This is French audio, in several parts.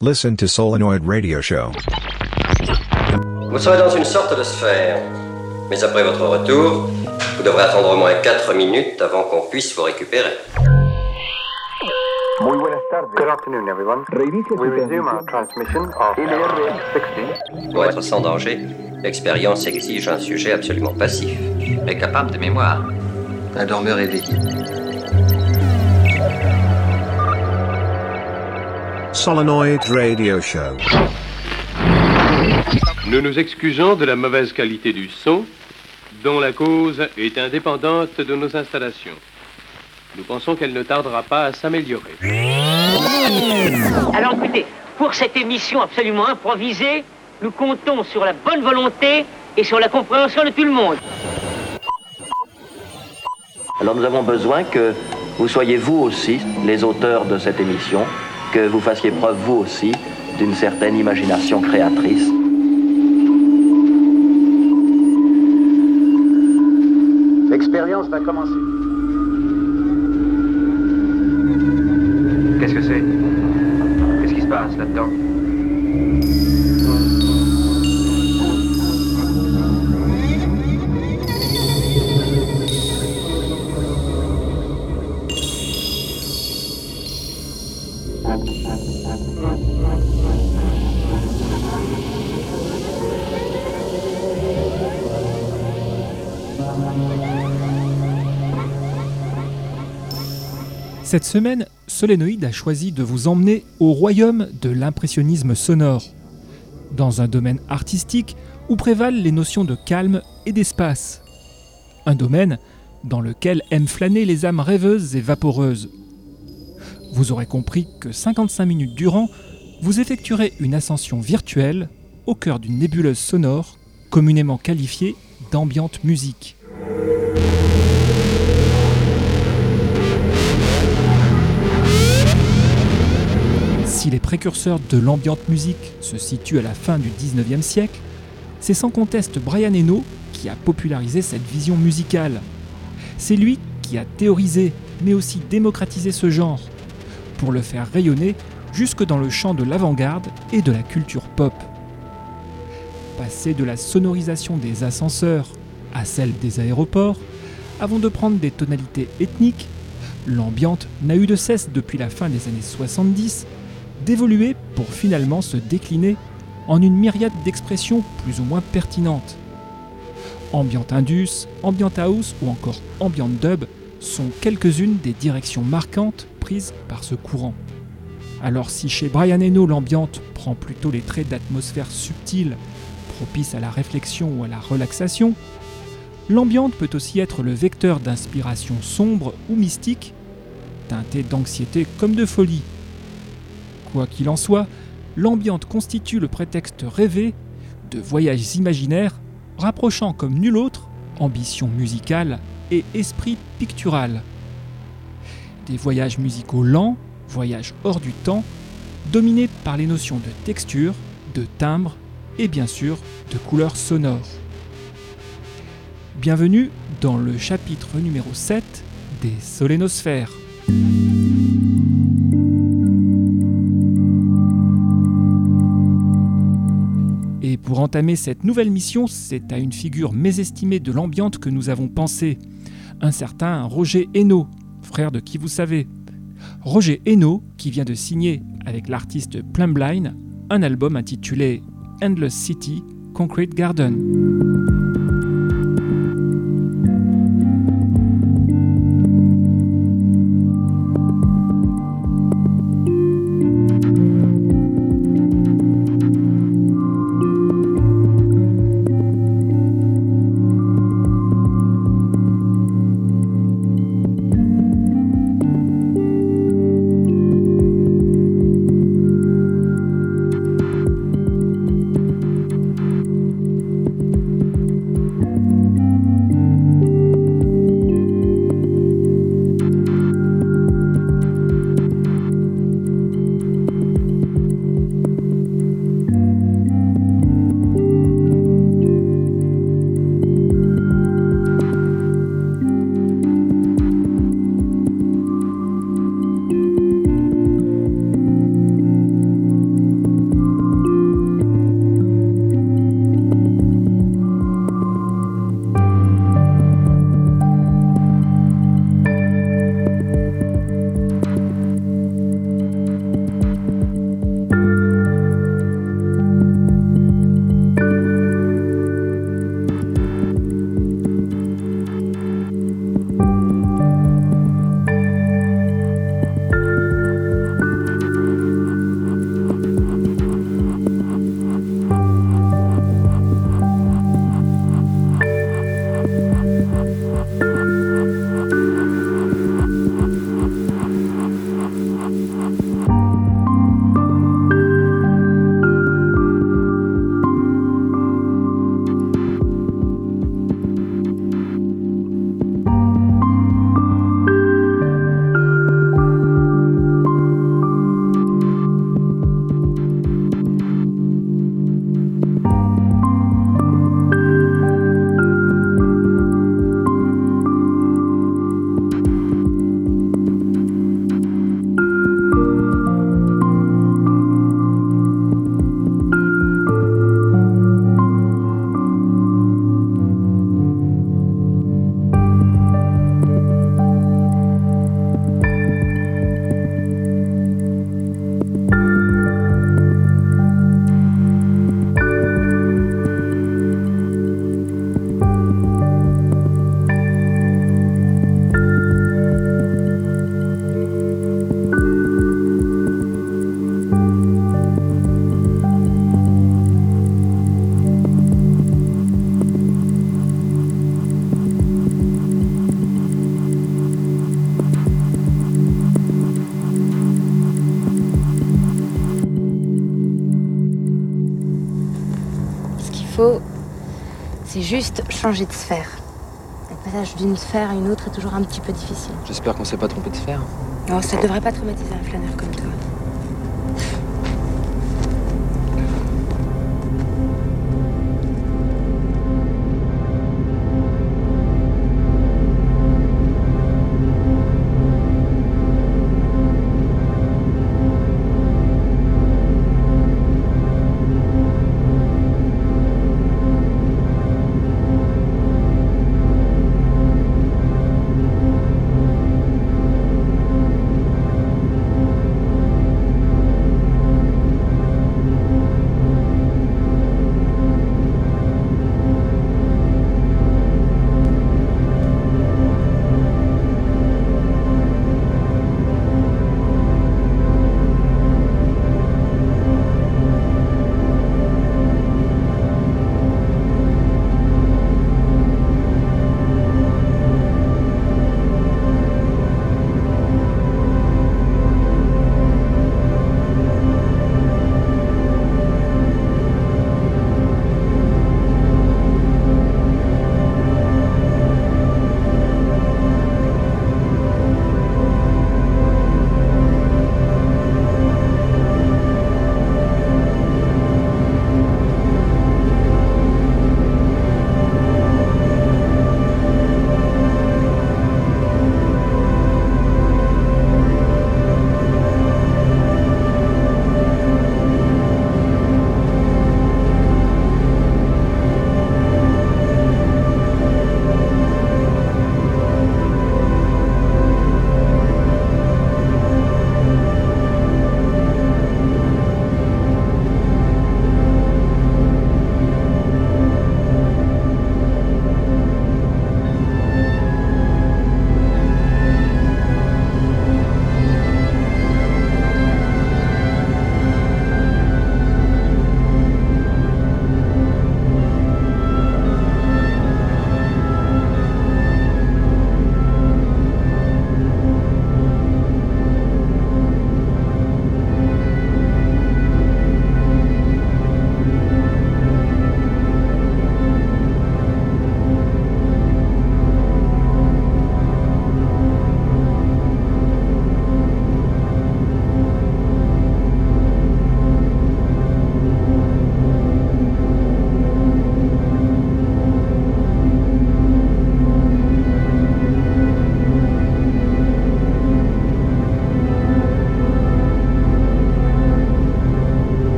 Listen to Solenoid Radio Show. Vous serez dans une sorte de sphère. Mais après votre retour, vous devrez attendre au moins 4 minutes avant qu'on puisse vous récupérer. Muy buenas tardes. Good afternoon, everyone. We resume our transmission of LRX 60. Pour être sans danger, l'expérience exige un sujet absolument passif et capable de mémoire. Un dormeur éveillé. Solenoid Radio Show. Nous nous excusons de la mauvaise qualité du son, dont la cause est indépendante de nos installations. Nous pensons qu'elle ne tardera pas à s'améliorer. Alors écoutez, pour cette émission absolument improvisée, nous comptons sur la bonne volonté et sur la compréhension de tout le monde. Alors nous avons besoin que vous soyez vous aussi les auteurs de cette émission, que vous fassiez preuve vous aussi d'une certaine imagination créatrice. L'expérience va commencer. Cette semaine, Solénoïde a choisi de vous emmener au royaume de l'impressionnisme sonore, dans un domaine artistique où prévalent les notions de calme et d'espace. Un domaine dans lequel aiment flâner les âmes rêveuses et vaporeuses. Vous aurez compris que 55 minutes durant, vous effectuerez une ascension virtuelle au cœur d'une nébuleuse sonore communément qualifiée d'ambiante musique. Si les précurseurs de l'ambiante musique se situent à la fin du 19e siècle, c'est sans conteste Brian Eno qui a popularisé cette vision musicale. C'est lui qui a théorisé, mais aussi démocratisé ce genre, pour le faire rayonner jusque dans le champ de l'avant-garde et de la culture pop. Passer de la sonorisation des ascenseurs à celle des aéroports, avant de prendre des tonalités ethniques, l'ambiante n'a eu de cesse depuis la fin des années 70 d'évoluer pour finalement se décliner en une myriade d'expressions plus ou moins pertinentes. Ambient Indus, Ambient House ou encore Ambient Dub sont quelques-unes des directions marquantes prises par ce courant. Alors si chez Brian Eno l'ambiante prend plutôt les traits d'atmosphère subtile, propice à la réflexion ou à la relaxation, l'ambiante peut aussi être le vecteur d'inspiration sombre ou mystique, teintée d'anxiété comme de folie, Quoi qu'il en soit, l'ambiante constitue le prétexte rêvé de voyages imaginaires rapprochant comme nul autre ambition musicale et esprit pictural. Des voyages musicaux lents, voyages hors du temps, dominés par les notions de texture, de timbre et bien sûr de couleurs sonores. Bienvenue dans le chapitre numéro 7 des solénosphères. Pour entamer cette nouvelle mission, c'est à une figure mésestimée de l'ambiante que nous avons pensé. Un certain Roger Hainaut, frère de qui vous savez. Roger Hainaut, qui vient de signer avec l'artiste Plumbline un album intitulé Endless City Concrete Garden. Faut, c'est juste changer de sphère. Le passage d'une sphère à une autre est toujours un petit peu difficile. J'espère qu'on s'est pas trompé de sphère. Non, ça devrait pas traumatiser un flâneur comme toi.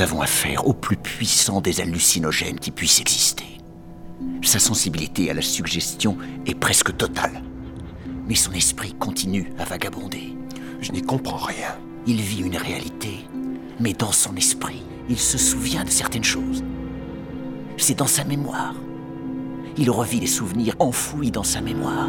Nous avons affaire au plus puissant des hallucinogènes qui puissent exister. Sa sensibilité à la suggestion est presque totale. Mais son esprit continue à vagabonder. Je n'y comprends rien. Il vit une réalité, mais dans son esprit, il se souvient de certaines choses. C'est dans sa mémoire. Il revit les souvenirs enfouis dans sa mémoire.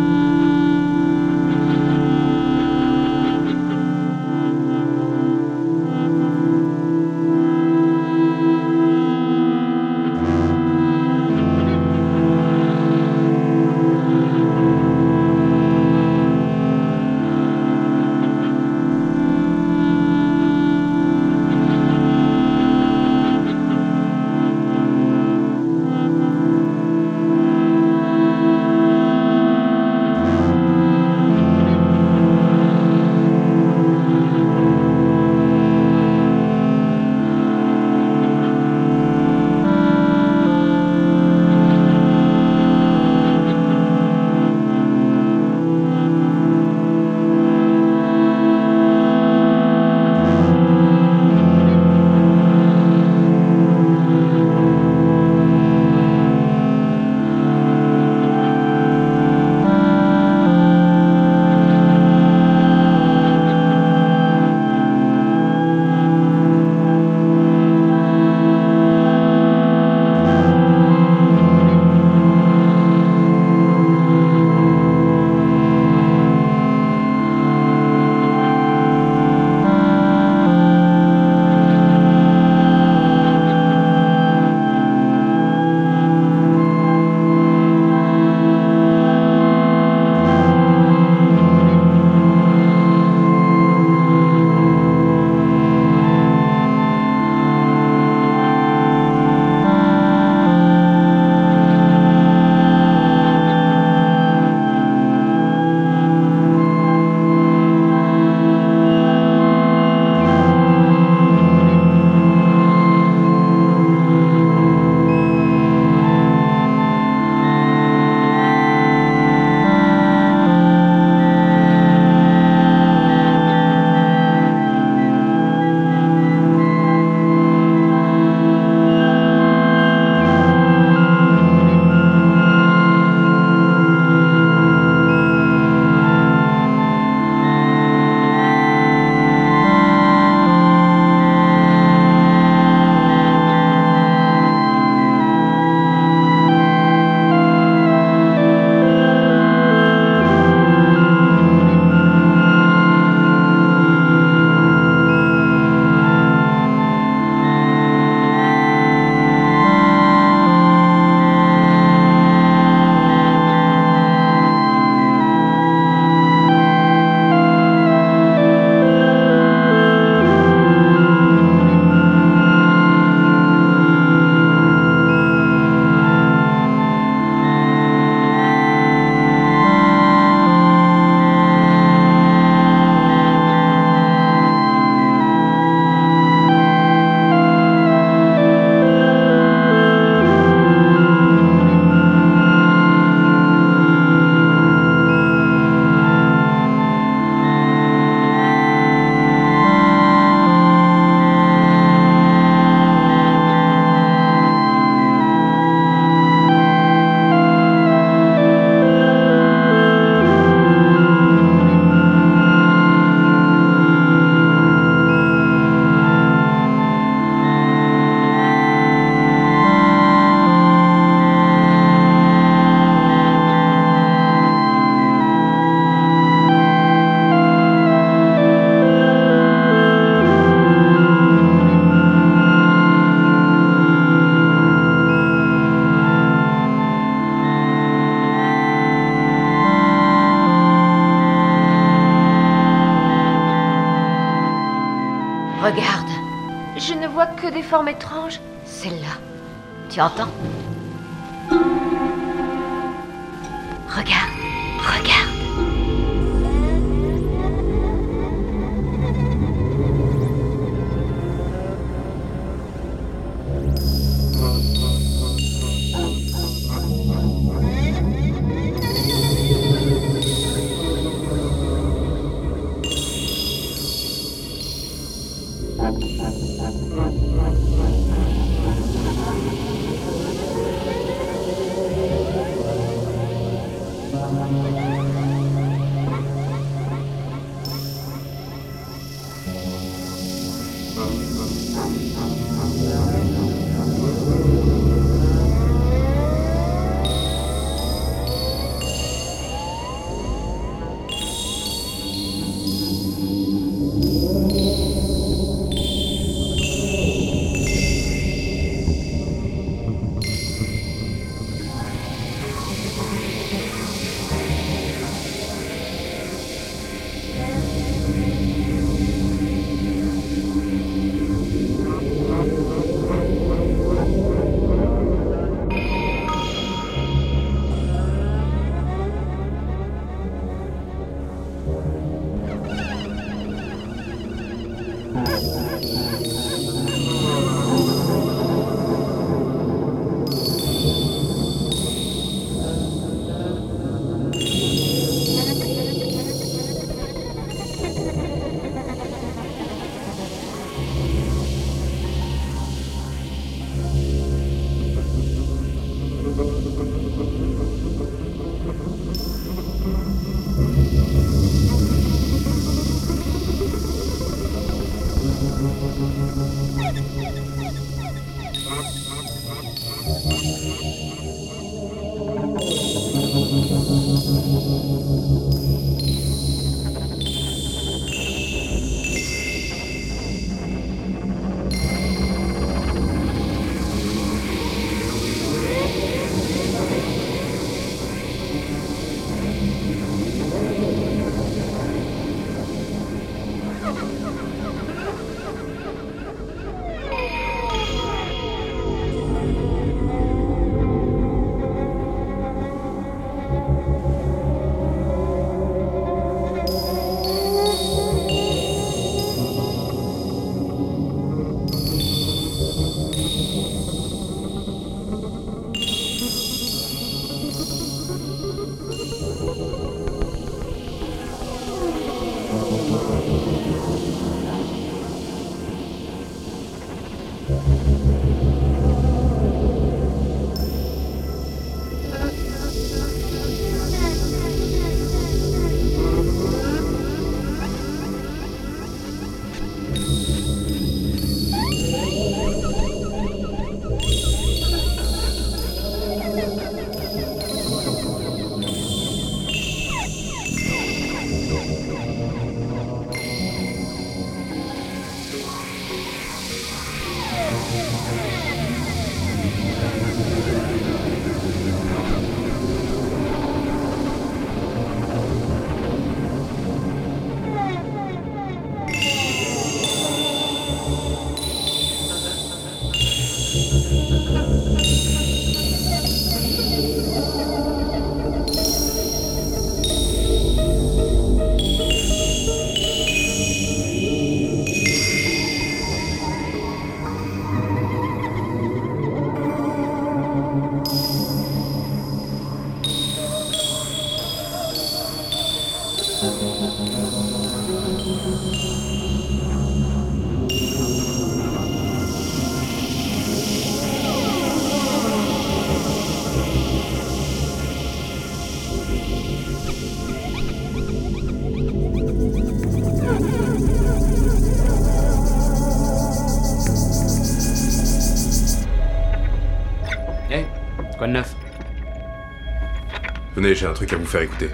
J'ai un truc à vous faire écouter.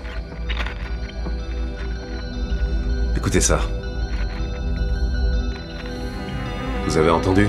Écoutez ça. Vous avez entendu?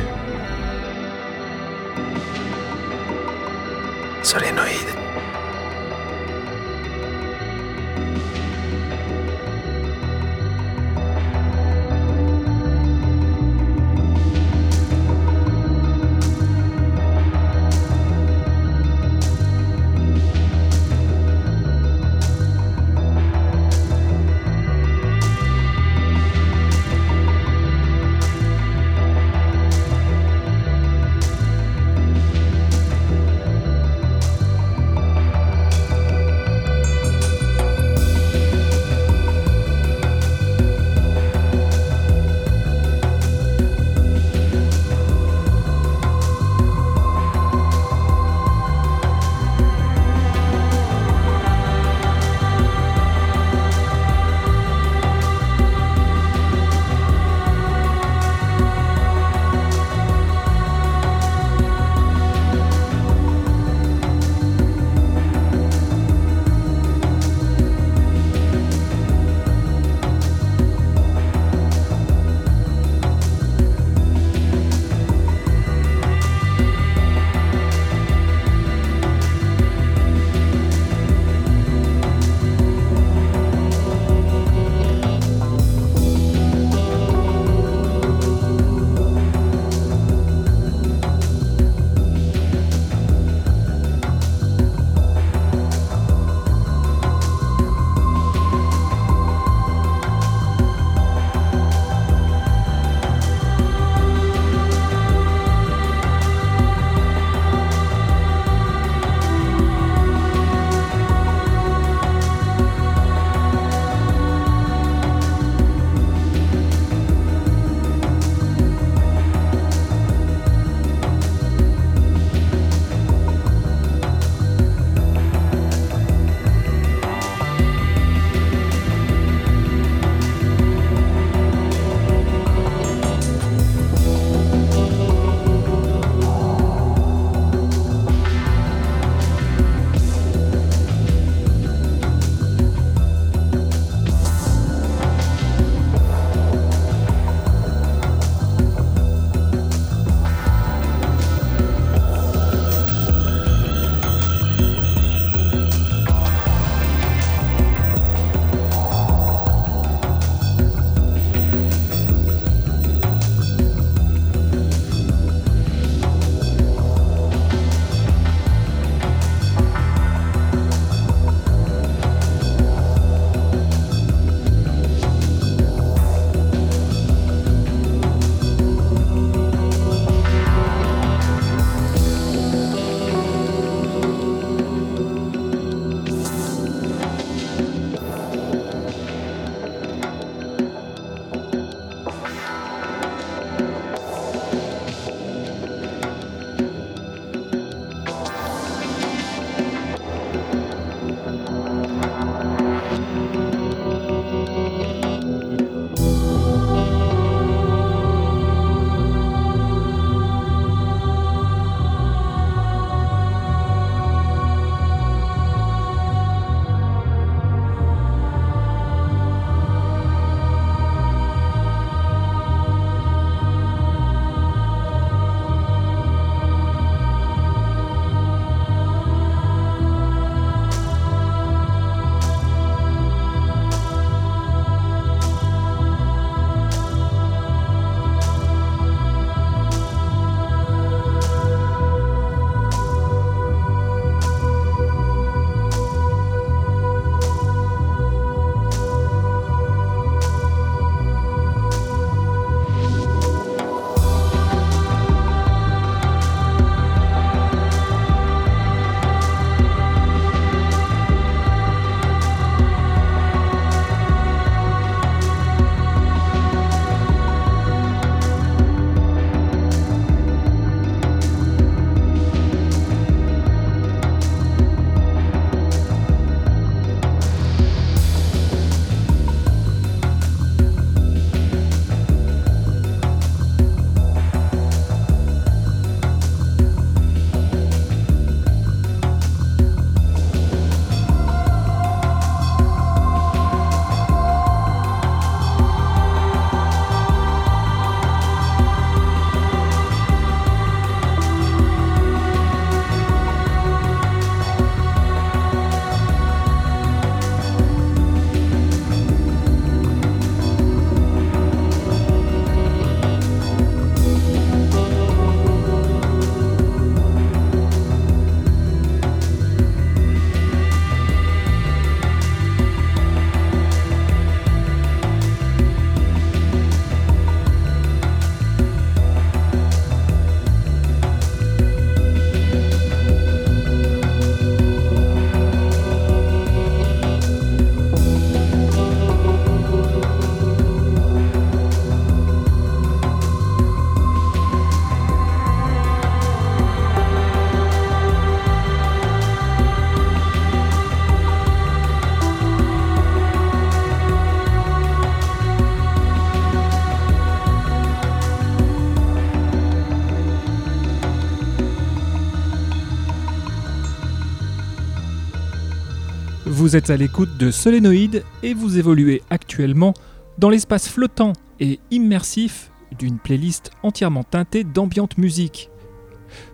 Vous êtes à l'écoute de Solénoïde et vous évoluez actuellement dans l'espace flottant et immersif d'une playlist entièrement teintée d'ambiante musique.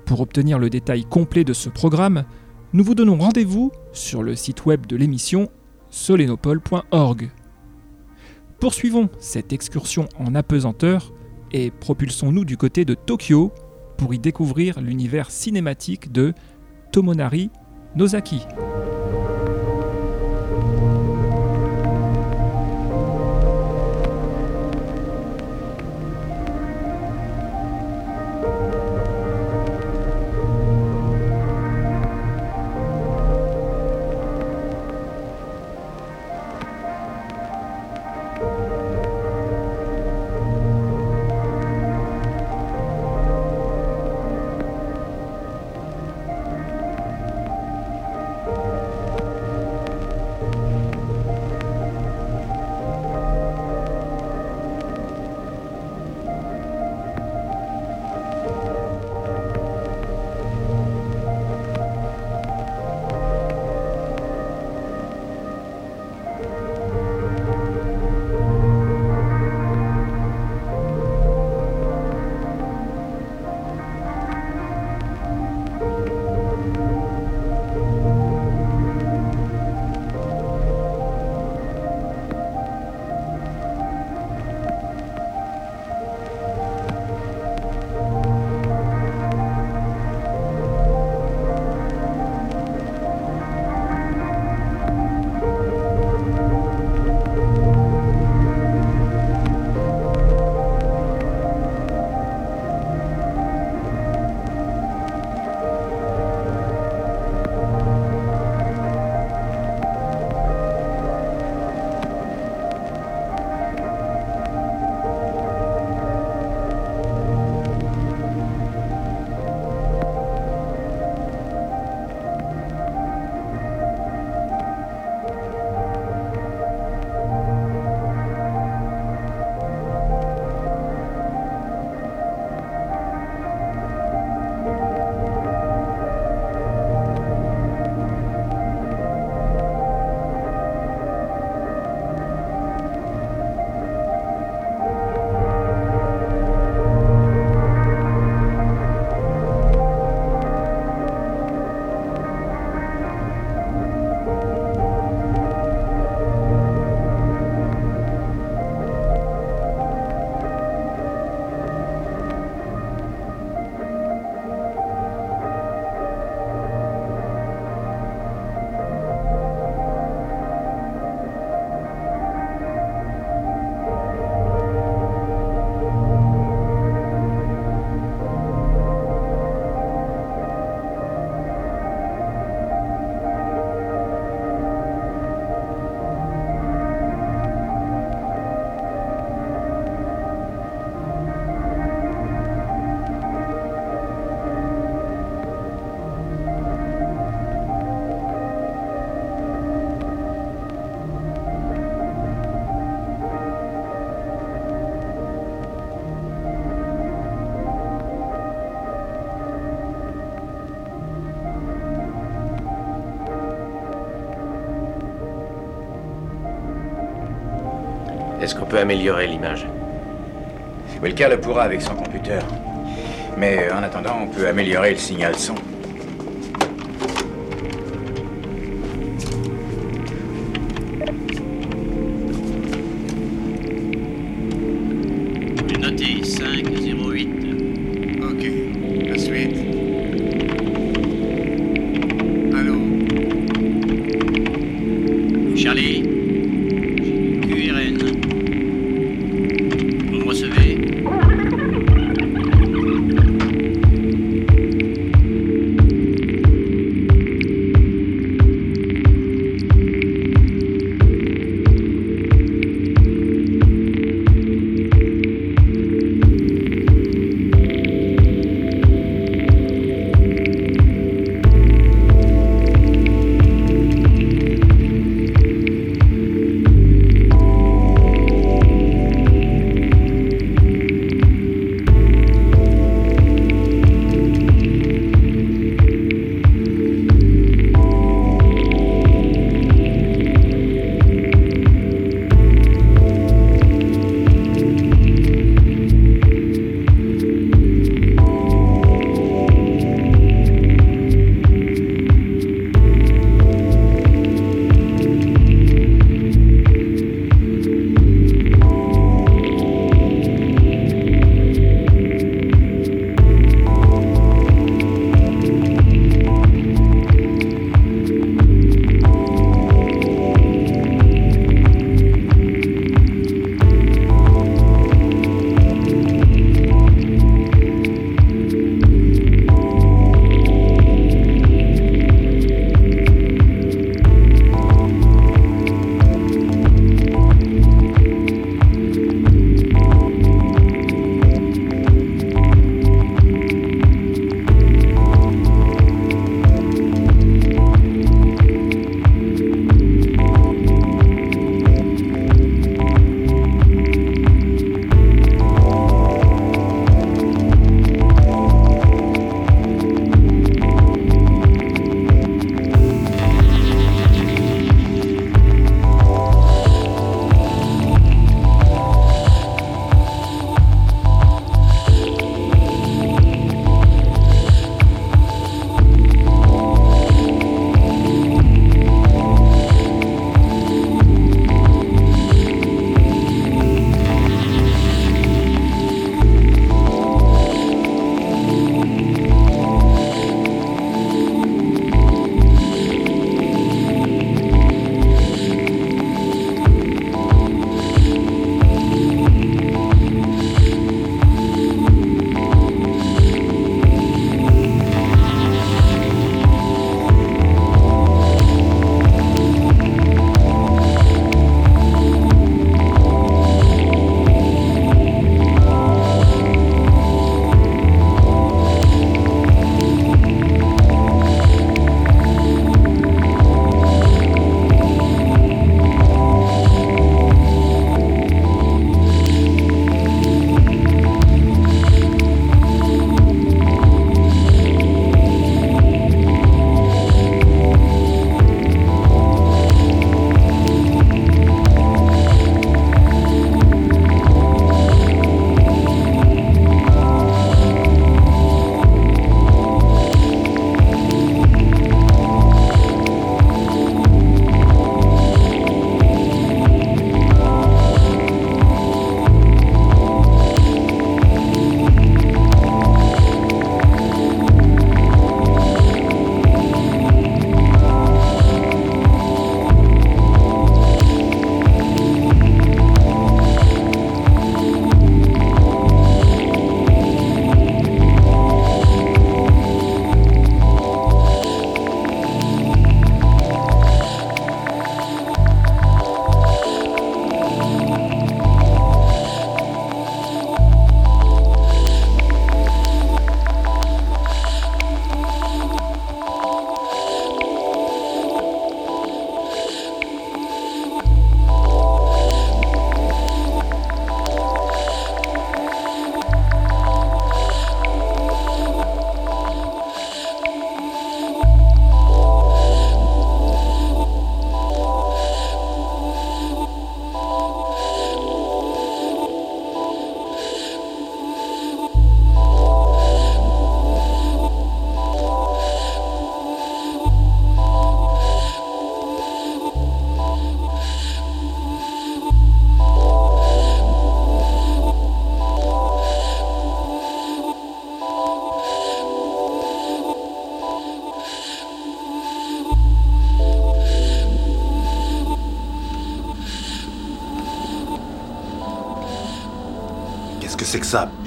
Pour obtenir le détail complet de ce programme, nous vous donnons rendez-vous sur le site web de l'émission solenopole.org. Poursuivons cette excursion en apesanteur et propulsons-nous du côté de Tokyo pour y découvrir l'univers cinématique de Tomonari Nozaki. Peut améliorer l'image Welker le pourra avec son computer. Mais en attendant, on peut améliorer le signal son.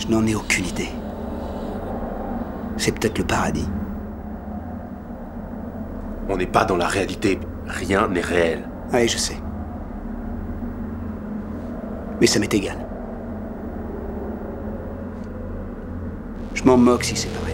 Je n'en ai aucune idée. C'est peut-être le paradis. On n'est pas dans la réalité. Rien n'est réel. Oui, je sais. Mais ça m'est égal. Je m'en moque si c'est pas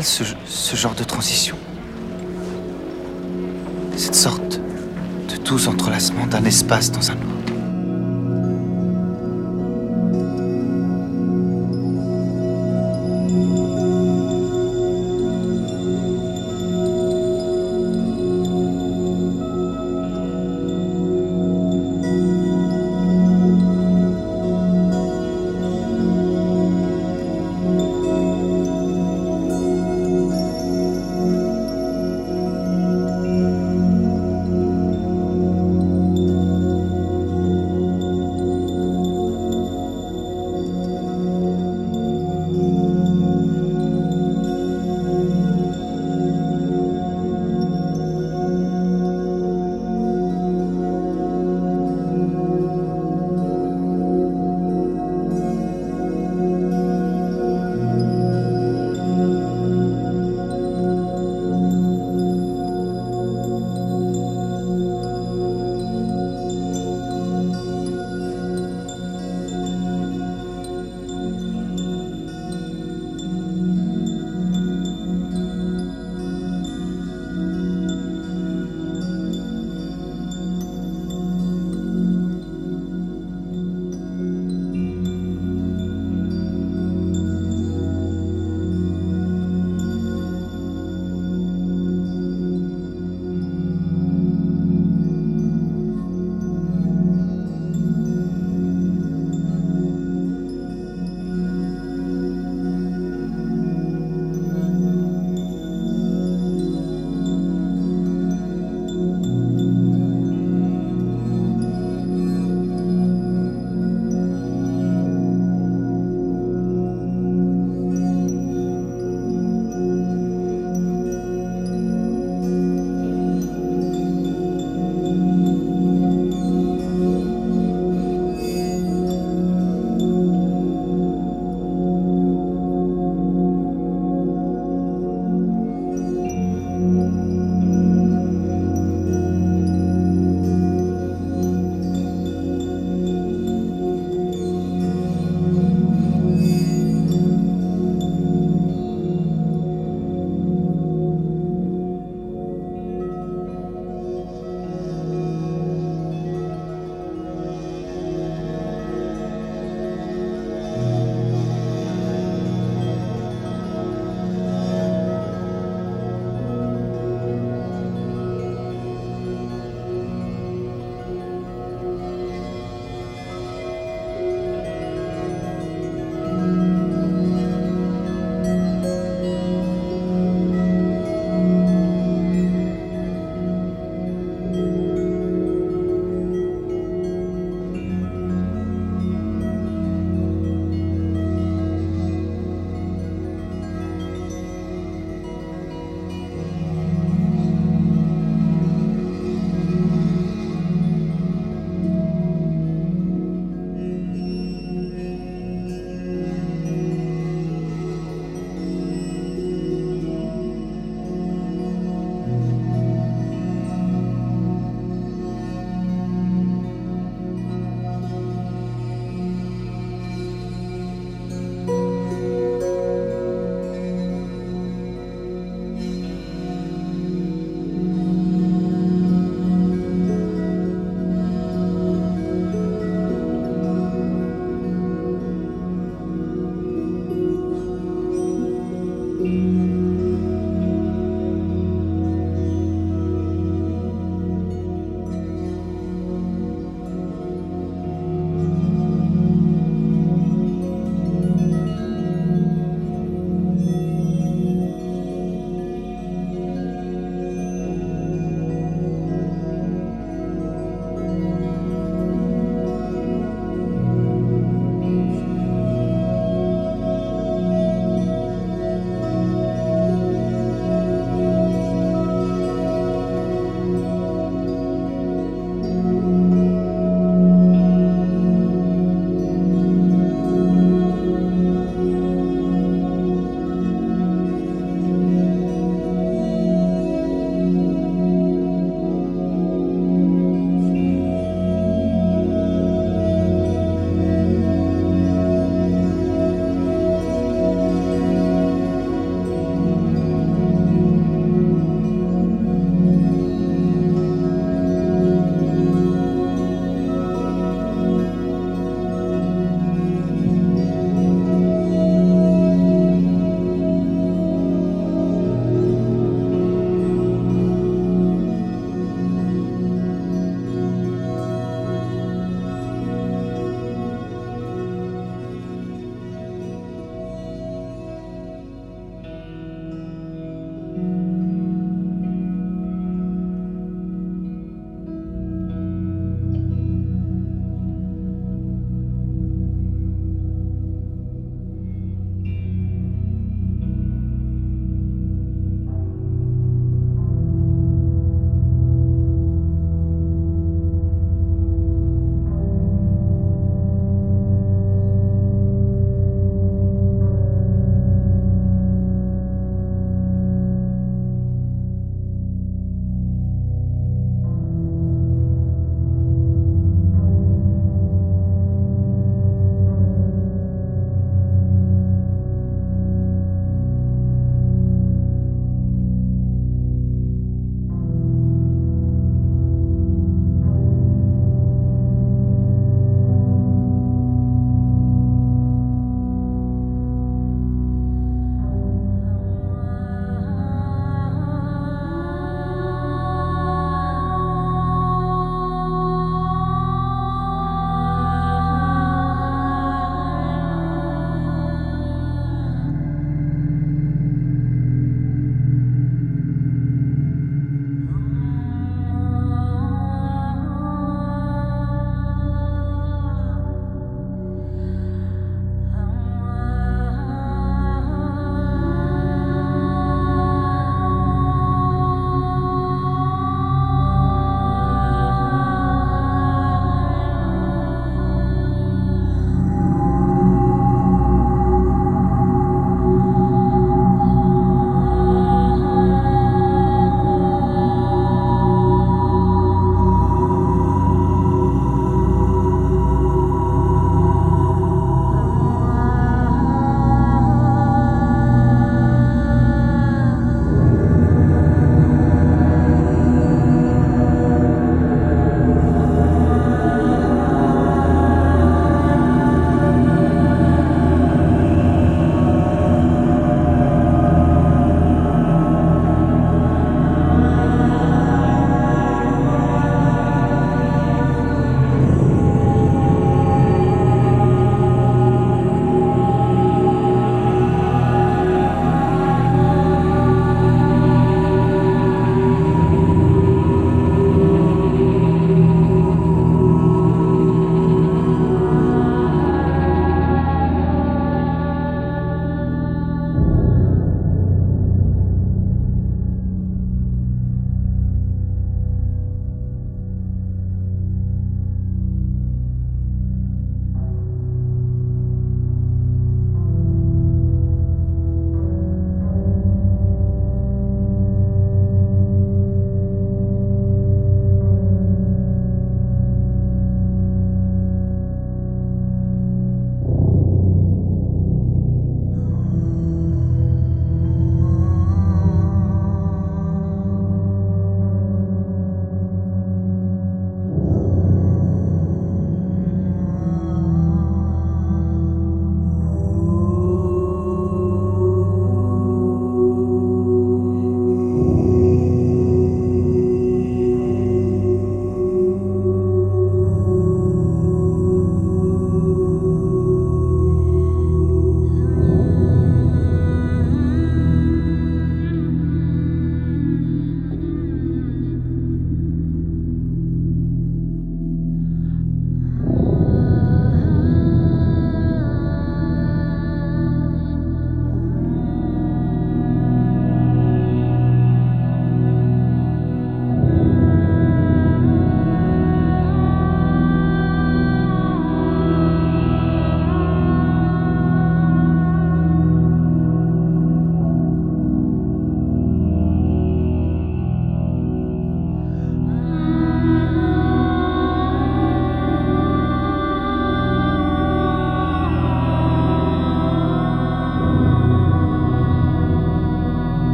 ce, ce genre de transition. Cette sorte de doux entrelacement d'un espace dans un autre.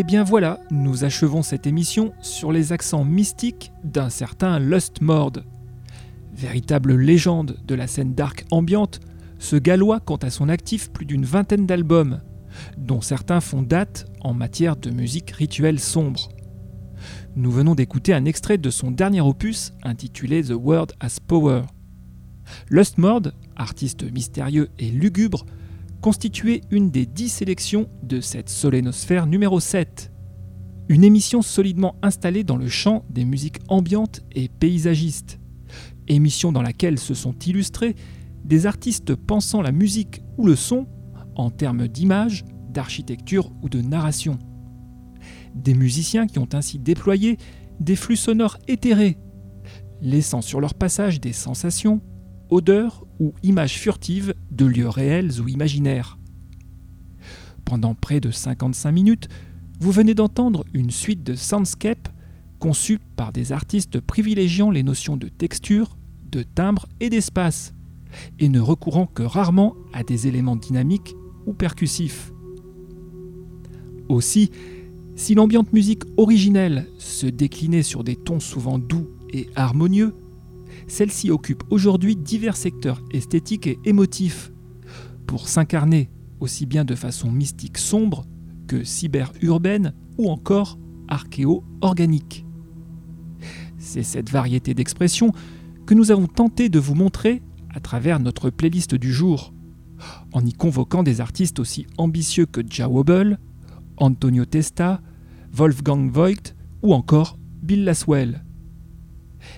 Et bien voilà, nous achevons cette émission sur les accents mystiques d'un certain Lust Mord. Véritable légende de la scène dark ambiante, ce Gallois compte à son actif plus d'une vingtaine d'albums, dont certains font date en matière de musique rituelle sombre. Nous venons d'écouter un extrait de son dernier opus intitulé The Word Has Power. Lustmord, artiste mystérieux et lugubre, constituait une des dix sélections de cette solénosphère numéro 7. Une émission solidement installée dans le champ des musiques ambiantes et paysagistes. Émission dans laquelle se sont illustrés des artistes pensant la musique ou le son en termes d'image, d'architecture ou de narration. Des musiciens qui ont ainsi déployé des flux sonores éthérés, laissant sur leur passage des sensations, odeurs ou images furtives de lieux réels ou imaginaires. Pendant près de 55 minutes, vous venez d'entendre une suite de soundscapes conçus par des artistes privilégiant les notions de texture, de timbre et d'espace, et ne recourant que rarement à des éléments dynamiques ou percussifs. Aussi, si l'ambiante musique originelle se déclinait sur des tons souvent doux et harmonieux, celle-ci occupe aujourd'hui divers secteurs esthétiques et émotifs pour s'incarner aussi bien de façon mystique sombre que cyber-urbaine ou encore archéo-organique. C'est cette variété d'expressions que nous avons tenté de vous montrer à travers notre playlist du jour, en y convoquant des artistes aussi ambitieux que Ja Wobble, Antonio Testa, Wolfgang Voigt ou encore Bill Laswell.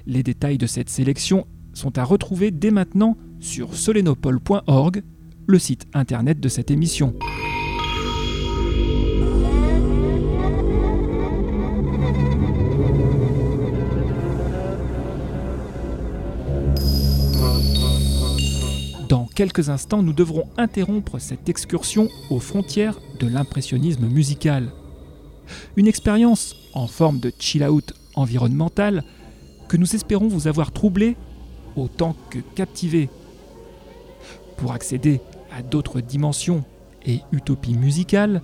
Les détails de cette sélection sont à retrouver dès maintenant sur solenopole.org, le site internet de cette émission. Dans quelques instants, nous devrons interrompre cette excursion aux frontières de l'impressionnisme musical. Une expérience en forme de chill-out environnemental que nous espérons vous avoir troublé autant que captivé. Pour accéder à d'autres dimensions et utopies musicales,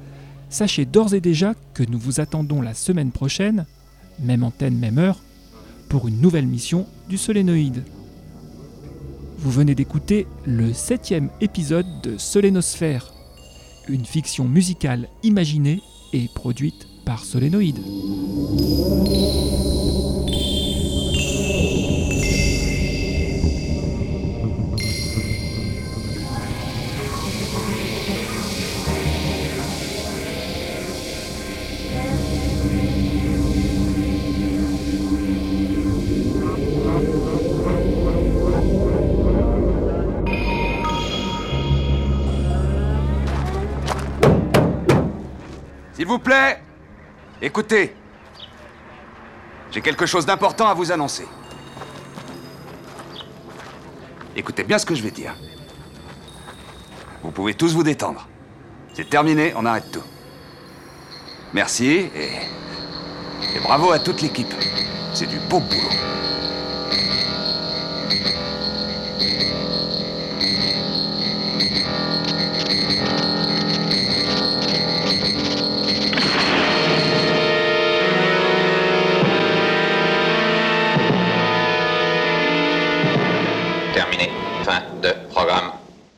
sachez d'ores et déjà que nous vous attendons la semaine prochaine, même antenne, même heure, pour une nouvelle mission du Solénoïde. Vous venez d'écouter le septième épisode de Solénosphère, une fiction musicale imaginée et produite par Solénoïde. Vous plaît, écoutez. J'ai quelque chose d'important à vous annoncer. Écoutez bien ce que je vais dire. Vous pouvez tous vous détendre. C'est terminé, on arrête tout. Merci et bravo à toute l'équipe. C'est du beau boulot.